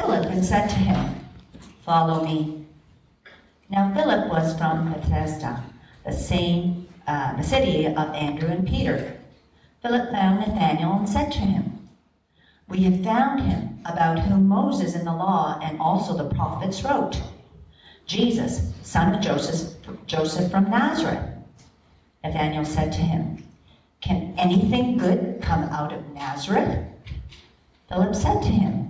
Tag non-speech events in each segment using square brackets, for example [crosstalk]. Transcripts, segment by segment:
Philip and said to him, Follow me. Now Philip was from Bethsaida, the same uh, the city of Andrew and Peter. Philip found Nathanael and said to him, We have found him about whom Moses in the law and also the prophets wrote, Jesus, son of Joseph, Joseph from Nazareth. Nathanael said to him, Can anything good come out of Nazareth? Philip said to him,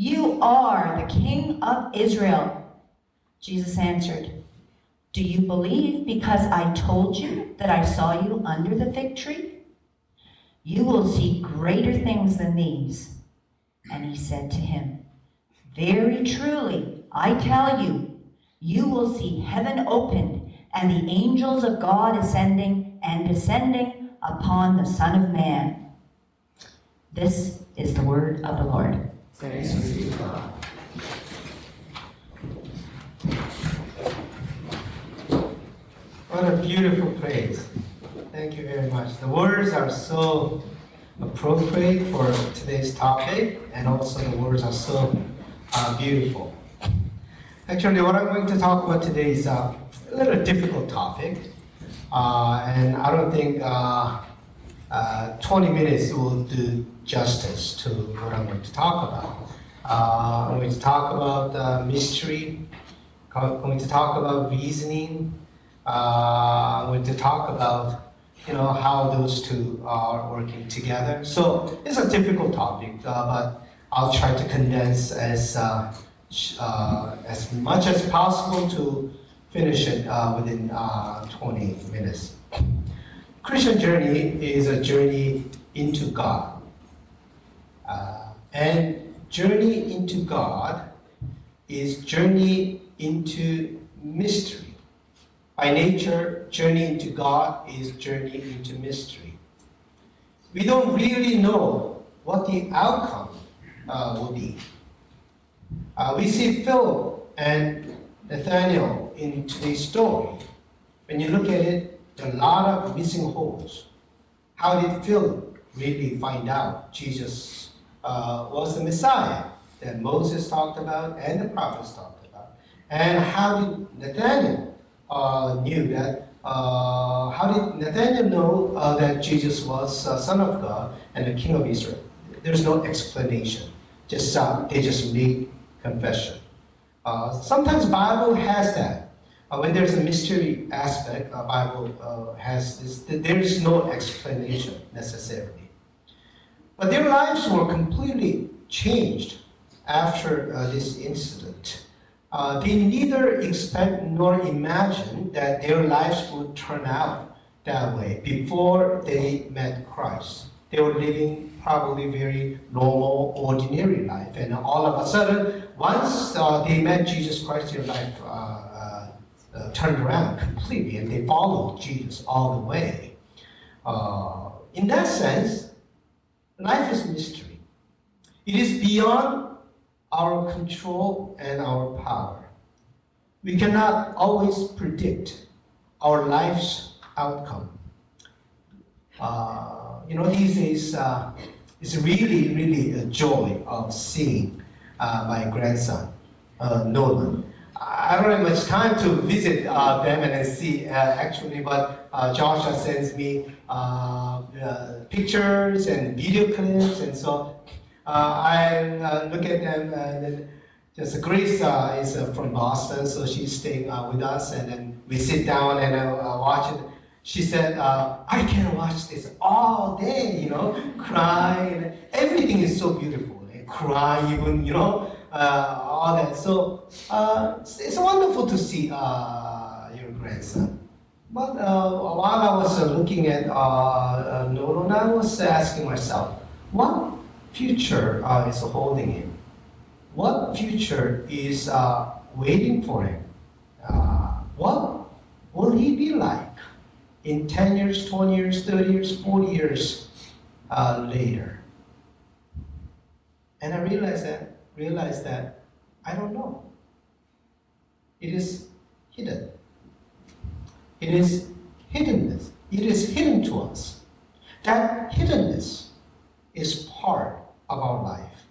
You are the King of Israel. Jesus answered, Do you believe because I told you that I saw you under the fig tree? You will see greater things than these. And he said to him, Very truly, I tell you, you will see heaven opened and the angels of God ascending and descending upon the Son of Man. This is the word of the Lord. Thanks be to God. What a beautiful praise. Thank you very much. The words are so appropriate for today's topic, and also the words are so uh, beautiful. Actually, what I'm going to talk about today is a little difficult topic, uh, and I don't think uh, uh, 20 minutes will do justice to what I'm going to talk about. Uh, I'm going to talk about uh, mystery, I'm going to talk about reasoning, uh, I'm going to talk about you know how those two are working together. So it's a difficult topic, uh, but I'll try to condense as uh, uh, as much as possible to finish it within uh, 20 minutes. Christian journey is a journey into God, and journey into God is journey into mystery. By nature, journey into God is journey into mystery. We don't really know what the outcome uh, will be. Uh, we see Philip and Nathaniel in today's story. When you look at it, there are a lot of missing holes. How did Philip really find out Jesus uh, was the Messiah that Moses talked about and the prophets talked about? And how did Nathaniel uh, knew that? Uh, how did Nathaniel know uh, that Jesus was uh, Son of God and the King of Israel? There's no explanation. Just they just made confession. Uh, sometimes Bible has that. Uh, when there's a mystery aspect, Bible has this. There is no explanation necessarily. But their lives were completely changed after uh, this incident. Uh, they neither expect nor imagine that their lives would turn out that way before they met Christ. They were living probably very normal, ordinary life, and all of a sudden, once uh, they met Jesus Christ, their life uh, uh, turned around completely, and they followed Jesus all the way. Uh, in that sense, life is mystery. It is beyond our control and our power. We cannot always predict our life's outcome. Uh, you know, these days, uh, it's really, really a joy of seeing uh, my grandson, uh, Nolan. I don't have much time to visit uh, them and see uh, actually, but uh, Joshua sends me uh, uh, pictures and video clips, and so uh, I uh, look at them. And then just Grace uh, is uh, from Boston, so she's staying uh, with us, and then we sit down and uh, uh, watch it. She said, uh, "I can watch this all day, you know, cry. Everything is so beautiful, and cry even, you know, uh, all that. So uh, it's, it's wonderful to see uh, your grandson." But uh, while I was looking at uh, I was asking myself, what future is holding him? what future is waiting for him. What will he be like in 10 years, 20 years, 30 years, 40 years uh, later? And I realized that, realized that I don't know. It is hidden. It is hiddenness. It is hidden to us. That hiddenness is part of our life.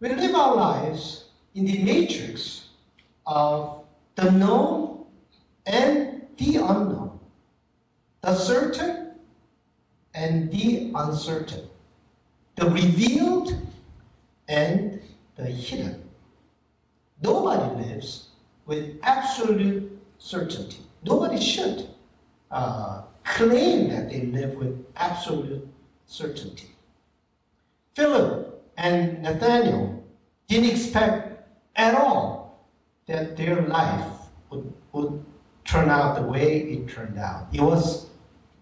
We live our lives in the matrix of the known and the unknown, the certain and the uncertain, the revealed and the hidden. Nobody lives with absolute certainty. Nobody should uh, claim that they live with absolute certainty. Philip and Nathaniel didn't expect at all that their life would, would turn out the way it turned out. It was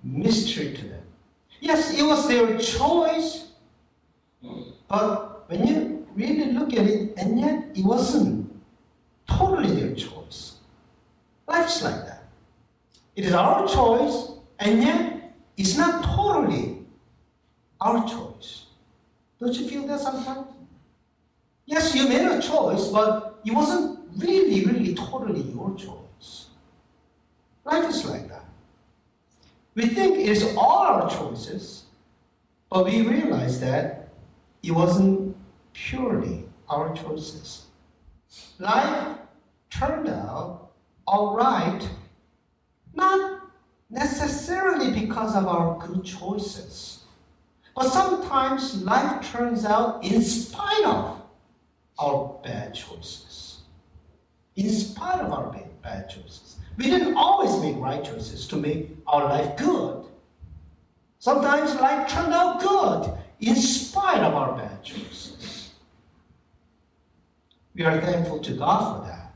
mystery to them. Yes, it was their choice, but when you really look at it, and yet it wasn't totally their choice. Life's like that. It is our choice, and yet it's not totally our choice. Don't you feel that sometimes? Yes, you made a choice, but it wasn't really, really totally your choice. Life is like that. We think it is all our choices, but we realize that it wasn't purely our choices. Life turned out all right, not necessarily because of our good choices, but sometimes life turns out in spite of our bad choices. In spite of our bad choices. We didn't always make right choices to make our life good. Sometimes life turned out good in spite of our bad choices. We are thankful to God for that.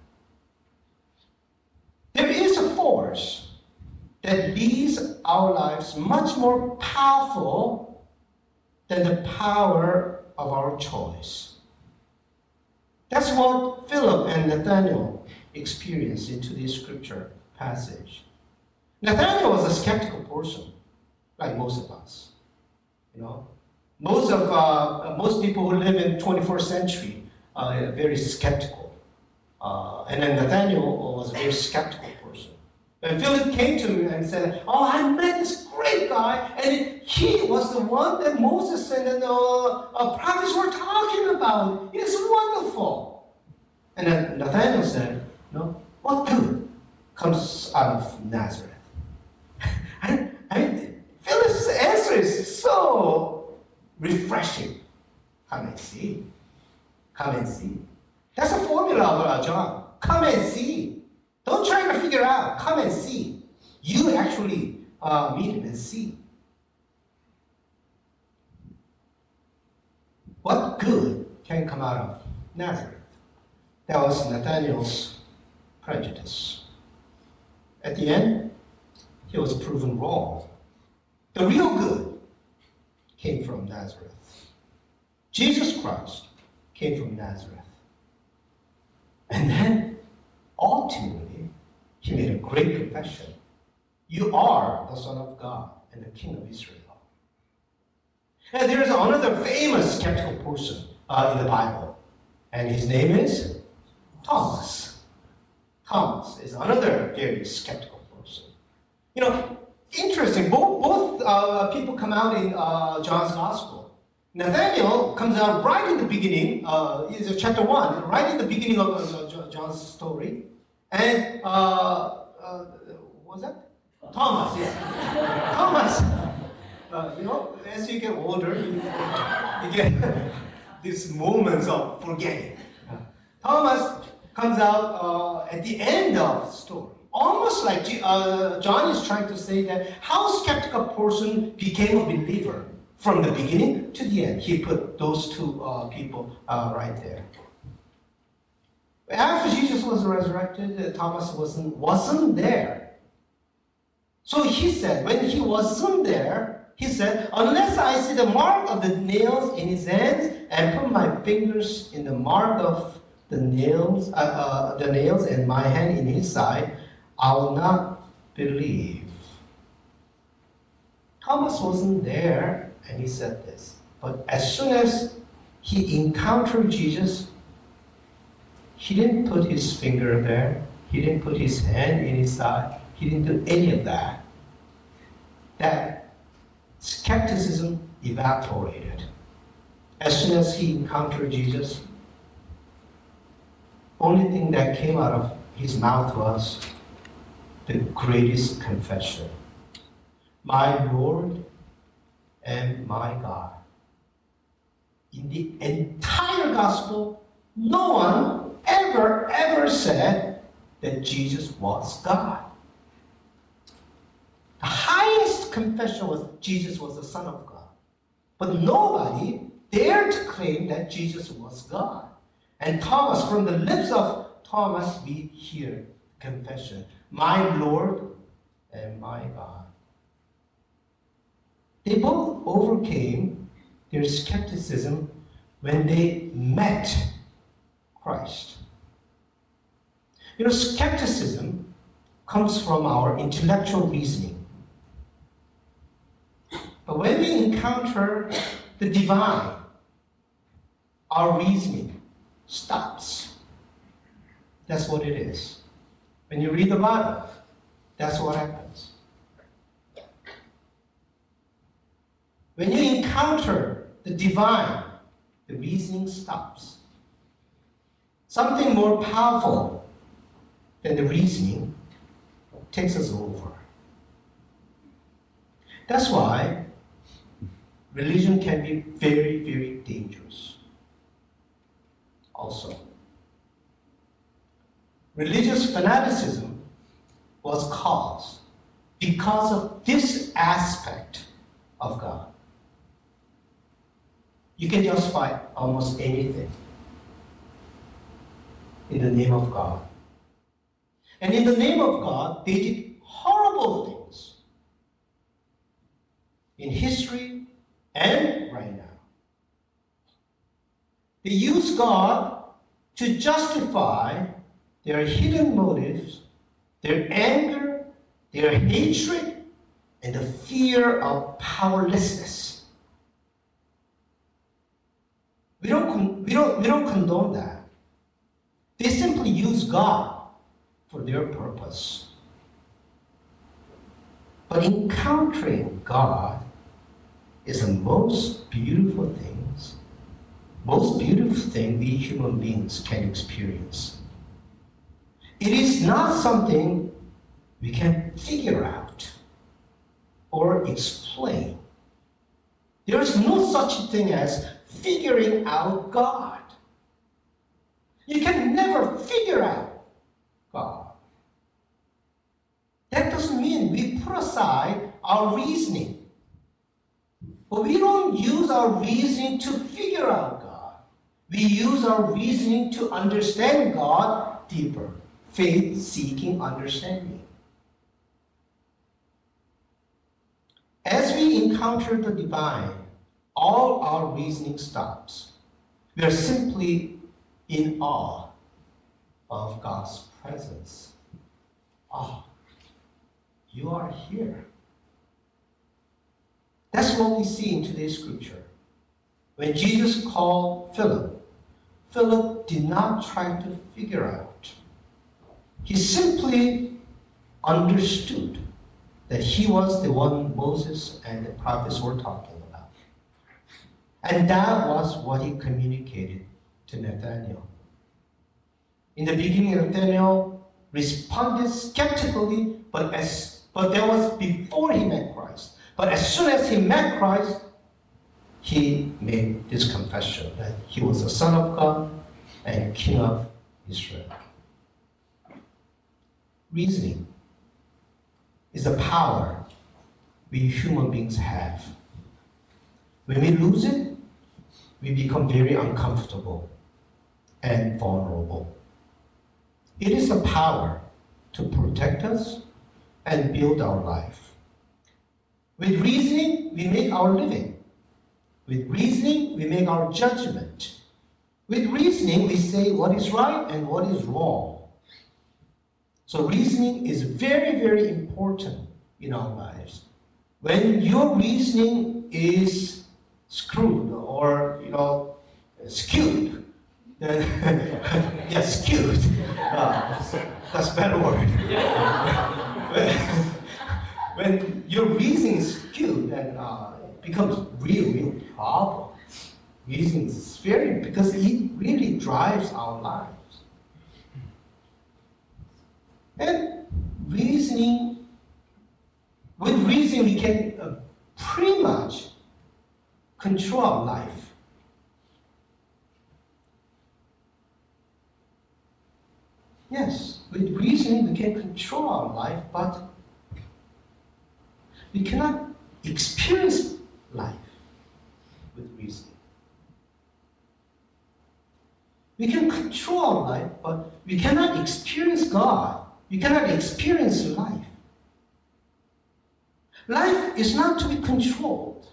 There is a force that leads our lives much more powerful than the power of our choice. That's what Philip and Nathaniel experienced in today's scripture passage. Nathaniel was a skeptical person, like most of us. You know, most of uh, most people who live in 21st century are very skeptical, uh, and then Nathaniel was a very skeptical person. And Philip came to me and said, "Oh, I met this great guy, and he was the one that Moses and the uh, prophets were talking about. It's wonderful." And then Nathaniel said, "No, what good comes out of Nazareth?" [laughs] I, I, Philip's answer is so refreshing. Come and see. Come and see. That's a formula of John. Come and see. Don't try to figure out. Come and see. You actually uh, meet and see. What good can come out of Nazareth? That was Nathaniel's prejudice. At the end, he was proven wrong. The real good came from Nazareth. Jesus Christ came from Nazareth. And then, ultimately, he made a great confession. You are the Son of God and the King of Israel. And there's another famous skeptical person uh, in the Bible, and his name is Thomas. Thomas is another very skeptical person. You know, interesting, both, both uh, people come out in uh, John's Gospel. Nathaniel comes out right in the beginning, uh, is chapter 1, right in the beginning of uh, John's story. And, uh, uh, was that? Thomas, yeah. [laughs] Thomas. Uh, you know, as you get older, you, you get [laughs] these moments of forgetting. Thomas comes out uh, at the end of the story. Almost like uh, John is trying to say that how skeptical person became a believer from the beginning to the end. He put those two uh, people uh, right there. After Jesus was resurrected, uh, Thomas wasn't, wasn't there. So he said, when he wasn't there, He said, Unless I see the mark of the nails in his hands and put my fingers in the mark of the nails, uh, uh, the nails and my hand in his side, I will not believe. Thomas wasn't there and he said this. But as soon as he encountered Jesus, he didn't put his finger there, he didn't put his hand in his side, he didn't do any of that. That skepticism evaporated. As soon as he encountered Jesus, only thing that came out of his mouth was the greatest confession My Lord and my God. In the entire gospel, no one ever, ever said that Jesus was God. The highest confession was Jesus was the Son of God. But nobody dared to claim that Jesus was God. And Thomas, from the lips of Thomas, we hear confession My Lord and my God. They both overcame their skepticism when they met Christ. You know, skepticism comes from our intellectual reasoning. But when we encounter the divine, our reasoning stops. That's what it is. When you read the Bible, that's what happens. When you encounter the divine, the reasoning stops. Something more powerful than the reasoning takes us over. That's why religion can be very, very dangerous. Also, religious fanaticism was caused because of this aspect of God. You can justify almost anything in the name of God. And in the name of God, they did horrible things in history and right now. They use God to justify their hidden motives, their anger, their hatred, and the fear of powerlessness. We don't, we don't, condone that. They simply use God for their purpose. But encountering God is the most beautiful things, most beautiful thing we human beings can experience. It is not something we can figure out or explain. There is no such thing as figuring out God. You can never figure out God. That doesn't mean we put aside our reasoning. But we don't use our reasoning to figure out God. We use our reasoning to understand God deeper. Faith seeking understanding. As we encounter the divine, all our reasoning stops. We are simply in awe of God's presence. Ah, oh, you are here. That's what we see in today's scripture. When Jesus called Philip, Philip did not try to figure out. He simply understood that he was the one Moses and the prophets were talking. And that was what he communicated to Nathaniel. In the beginning, Nathaniel responded skeptically, but, as, but that was before he met Christ. But as soon as he met Christ, he made this confession that he was the Son of God and King of Israel. Reasoning is the power we human beings have. When we lose it, we become very uncomfortable and vulnerable. It is a power to protect us and build our life. With reasoning, we make our living. With reasoning, we make our judgment. With reasoning, we say what is right and what is wrong. So, reasoning is very, very important in our lives. When your reasoning is screwed know, skewed, [laughs] yeah, skewed. Uh, that's a better word. [laughs] when, when your reasoning is skewed, then uh, it becomes real, real problem. Reasoning is very, because it really drives our lives. And reasoning, with reasoning, we can uh, pretty much control our life. Yes, with reasoning, we can control our life, but we cannot experience life with reasoning. We can control our life, but we cannot experience God. We cannot experience life. Life is not to be controlled.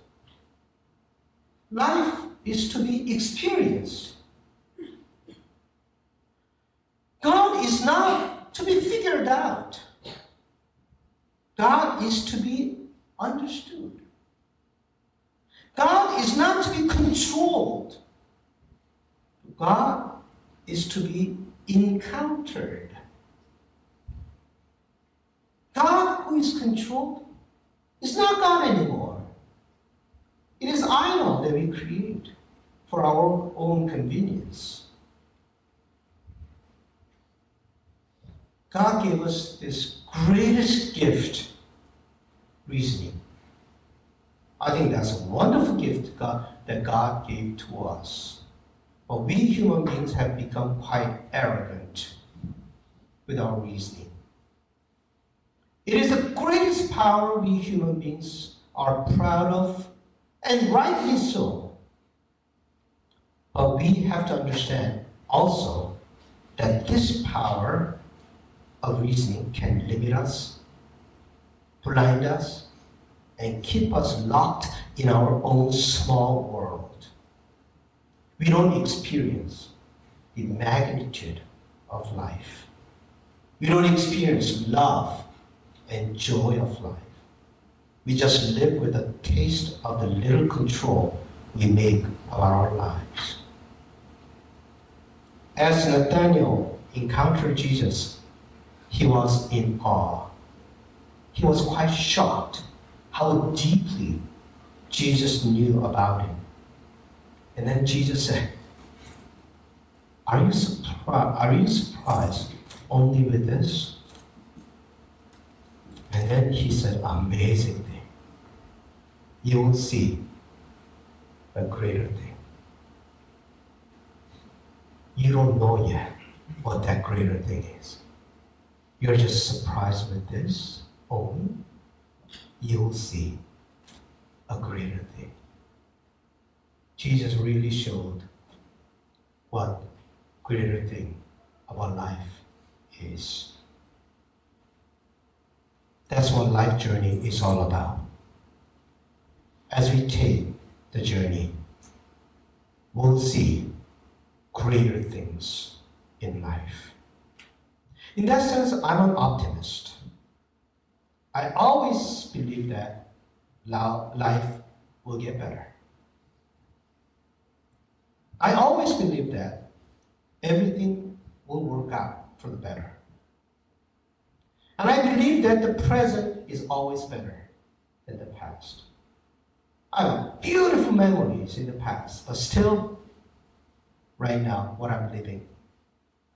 Life is to be experienced. God is not to be figured out. God is to be understood. God is not to be controlled. God is to be encountered. God who is controlled is not God anymore. It is idol that we create for our own convenience. God gave us this greatest gift, reasoning. I think that's a wonderful gift God, that God gave to us. But we human beings have become quite arrogant with our reasoning. It is the greatest power we human beings are proud of, and rightly so. But we have to understand also that this power of reasoning can limit us, blind us, and keep us locked in our own small world. We don't experience the magnitude of life. We don't experience love and joy of life. We just live with a taste of the little control we make of our lives. As Nathaniel encountered Jesus, he was in awe. He was quite shocked how deeply Jesus knew about him. And then Jesus said, Are you surprised? Are you surprised only with this? And then he said, Amazing thing. You will see a greater thing. You don't know yet what that greater thing is. You're just surprised with this only. You will see a greater thing. Jesus really showed what greater thing about life is. That's what life journey is all about. As we take the journey, we'll see greater things in life. In that sense, I'm an optimist. I always believe that life will get better. I always believe that everything will work out for the better. And I believe that the present is always better than the past. I have beautiful memories in the past, but still, right now, what I'm living,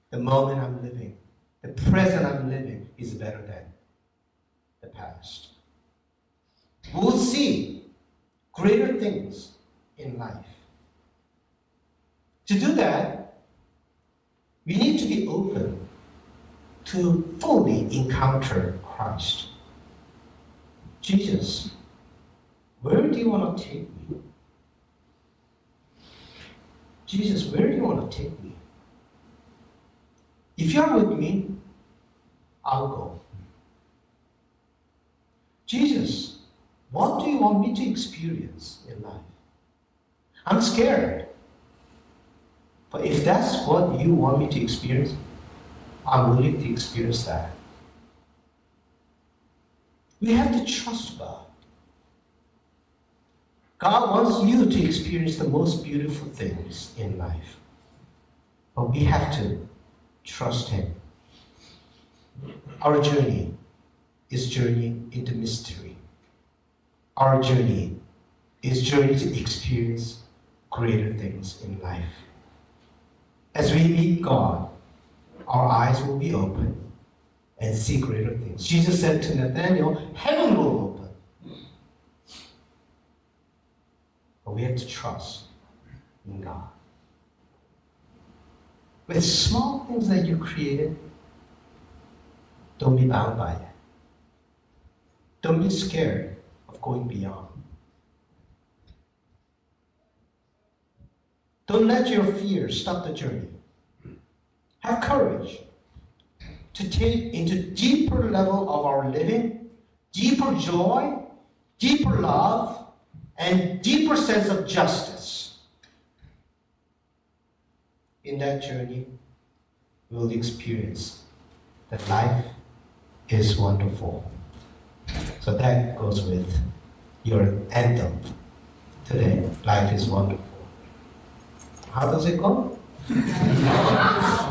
the moment I'm living, the present I'm living is better than the past. We'll see greater things in life. To do that, we need to be open to fully encounter Christ. Jesus, where do you want to take me? Jesus, where do you want to take me? If you're with me, I'll go. Jesus, What do you want me to experience in life? I'm scared. But if that's what you want me to experience, I'm willing to experience that. We have to trust God. God wants you to experience the most beautiful things in life. But we have to trust Him. Our journey is journey into mystery. Our journey is journey to experience greater things in life. As we meet God, our eyes will be open and see greater things. Jesus said to Nathanael, Heaven will open. But we have to trust in God. With small things that you created, don't be bound by it. Don't be scared of going beyond. Don't let your fear stop the journey. Have courage to take into deeper level of our living, deeper joy, deeper love, and deeper sense of justice. In that journey, we will experience that life is wonderful. So that goes with your anthem today. Life is wonderful. How does it go?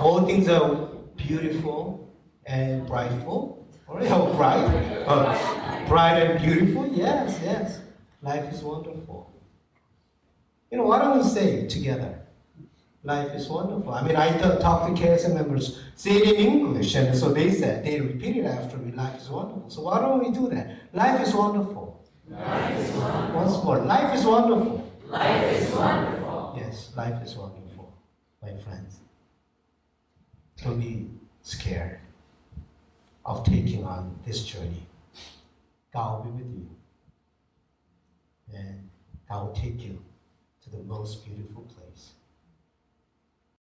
All things are beautiful and brightful. Or oh, [laughs] bright. Uh, bright and beautiful. Yes, yes. Life is wonderful. You know, why don't we say together? Life is wonderful. I mean, I t- talk to KSM members, say it in English, and so they said, they repeat it after me, life is wonderful. So why don't we do that? Life is wonderful. Life is wonderful. Once more, life is wonderful. Life is wonderful. Yes, life is wonderful, my friends. Don't be scared of taking on this journey. God will be with you. And God will take you to the most beautiful place.